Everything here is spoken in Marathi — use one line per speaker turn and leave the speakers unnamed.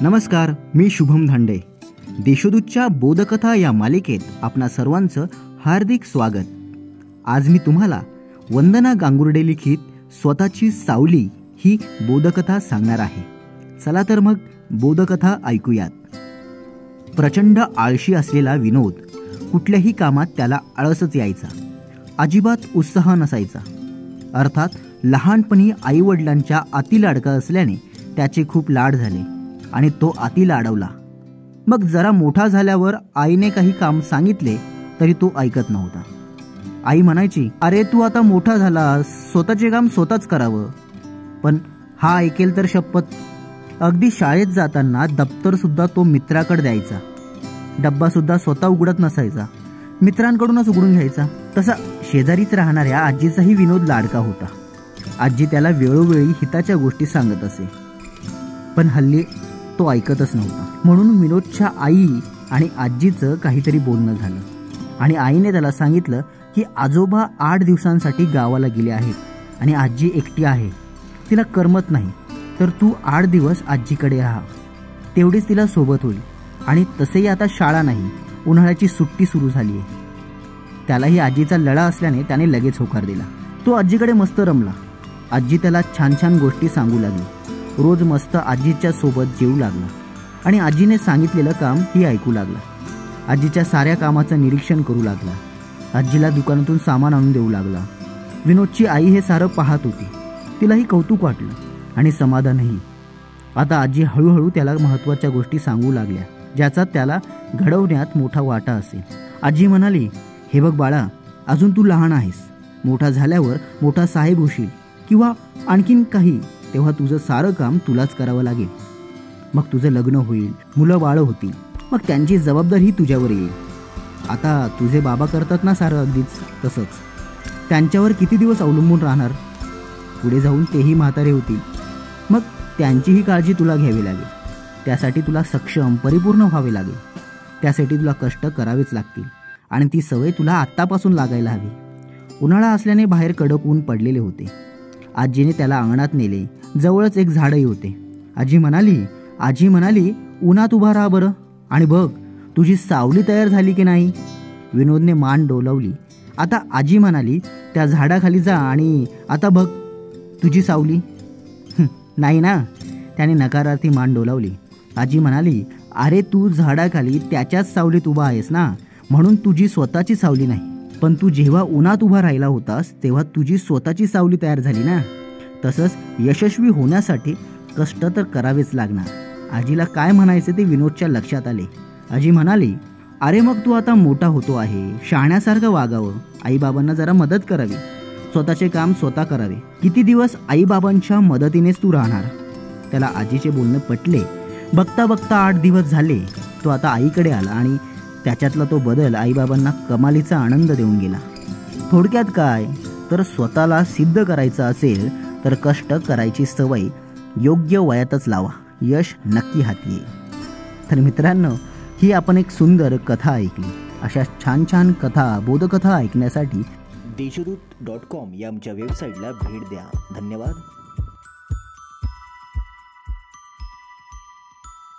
नमस्कार मी शुभम धांडे. देशोदूतच्या बोधकथा या मालिकेत आपणा सर्वांचं हार्दिक स्वागत. आज मी तुम्हाला वंदना गांगुर्डे लिखित स्वतःची सावली ही बोधकथा सांगणार आहे. चला तर मग बोधकथा ऐकूयात. प्रचंड आळशी असलेला विनोद कुठल्याही कामात त्याला आळसच यायचा. अजिबात उत्साह नसायचा. अर्थात लहानपणी आईवडिलांच्या अति लाडका असल्याने त्याचे खूप लाड झाले. आणि तो अति अडवला. मग जरा मोठा झाल्यावर आईने काही काम सांगितले तरी तो ऐकत नव्हता. आई म्हणायची अरे तू आता मोठा झाला स्वतःचे काम स्वतःच करावं. पण हा ऐकेल तर शपथ. अगदी शाळेत जाताना दप्तर सुद्धा तो मित्राकडे द्यायचा. डब्बा सुद्धा स्वतः उघडत नसायचा. मित्रांकडूनच उघडून घ्यायचा. तसा शेजारीच राहणाऱ्या आजीचाही विनोद लाडका होता. आजी त्याला वेळोवेळी हिताच्या गोष्टी सांगत असे. पण हल्ली तो ऐकतच नव्हता. म्हणून विनोदच्या आई आणि आजीचं काहीतरी बोलणं झालं. आणि आईने त्याला सांगितलं की आजोबा आठ दिवसांसाठी गावाला गेले आहेत आणि आजी एकटी आहे. तिला करमत नाही. तर तू आठ दिवस आजीकडे राहा. तेवढीच तिला सोबत होईल. आणि तसेही आता शाळा नाही. उन्हाळ्याची सुट्टी सुरू झाली आहे त्यालाही आजीचा लढा असल्याने त्याने लगेच होकार दिला. तो आजीकडे मस्त रमला. आजी त्याला छान छान गोष्टी सांगू लागली. रोज मस्त आजीच्या सोबत जेवू लागला. आणि आजीने सांगितलेलं काम ही ऐकू लागला. आजीच्या साऱ्या कामाचं निरीक्षण करू लागला. आजीला दुकानातून सामान आणून देऊ लागला. विनोदची आई हे सारं पाहत होती. तिलाही कौतुक वाटलं आणि समाधानही. आता आजी हळूहळू त्याला महत्त्वाच्या गोष्टी सांगू लागल्या ज्याचा त्याला घडवण्यात मोठा वाटा असेल. आजी म्हणाली हे बघ बाळा अजून तू लहान आहेस. मोठा झाल्यावर मोठा साहेब होशील किंवा आणखीन काही तेव्हा तुझं सारं काम तुलाच करावं लागेल. मग तुझं लग्न होईल मुलं बाळं होतील मग त्यांची जबाबदारी तुझ्यावर येईल. आता तुझे बाबा करतात ना सारं अगदीच तसंच. त्यांच्यावर किती दिवस अवलंबून राहणार? पुढे जाऊन तेही म्हातारे होतील. मग त्यांचीही काळजी तुला घ्यावी लागेल. त्यासाठी तुला सक्षम परिपूर्ण व्हावे लागेल. त्यासाठी तुला कष्ट करावेच लागतील. आणि ती सवय तुला आत्तापासून लागायला हवी. उन्हाळा असल्याने बाहेर कडक ऊन पडलेले होते. आजीने त्याला अंगणात नेले. जवळच एक झाडही होते. आजी म्हणाली आजी म्हणाली उन्हात उभा राहा बरं. आणि बघ तुझी सावली तयार झाली की नाही? विनोदने मान डोलवली. आता आजी म्हणाली त्या झाडाखाली जा आणि आता बघ तुझी सावली. नाही ना. त्याने नकारार्थी मान डोलावली. आजी म्हणाली अरे तू झाडाखाली त्याच्याच सावलीत उभा आहेस ना. म्हणून तुझी स्वतःची सावली नाही. पण तू जेव्हा उन्हात उभा राहिला होतास तेव्हा तुझी स्वतःची सावली तयार झाली ना? तसंच यशस्वी होण्यासाठी कष्ट तर करावेच लागणार. आजीला काय म्हणायचे ते विनोदच्या लक्षात आले. आजी म्हणाली अरे मग तू आता मोठा होतो आहे. शाण्यासारखं वागावं. आईबाबांना जरा मदत करावी. स्वतःचे काम स्वतः करावे. किती दिवस आईबाबांच्या मदतीनेच तू राहणार? त्याला आजीचे बोलणे पटले. बघता बघता आठ दिवस झाले. तो आता आईकडे आला आणि त्याच्यातला तो बदल आईबाबांना कमालीचा आनंद देऊन गेला. थोडक्यात काय? तर स्वतःला सिद्ध करायचं असेल तर कष्ट करायची सवय योग्य वयातच लावा. यश नक्की हाती येईल. तर मित्रांनो ही आपण एक सुंदर कथा ऐकली. अशा छान छान कथा बोधकथा ऐकण्यासाठी
देशदूत डॉट कॉम या आमच्या वेबसाईटला भेट द्या. धन्यवाद.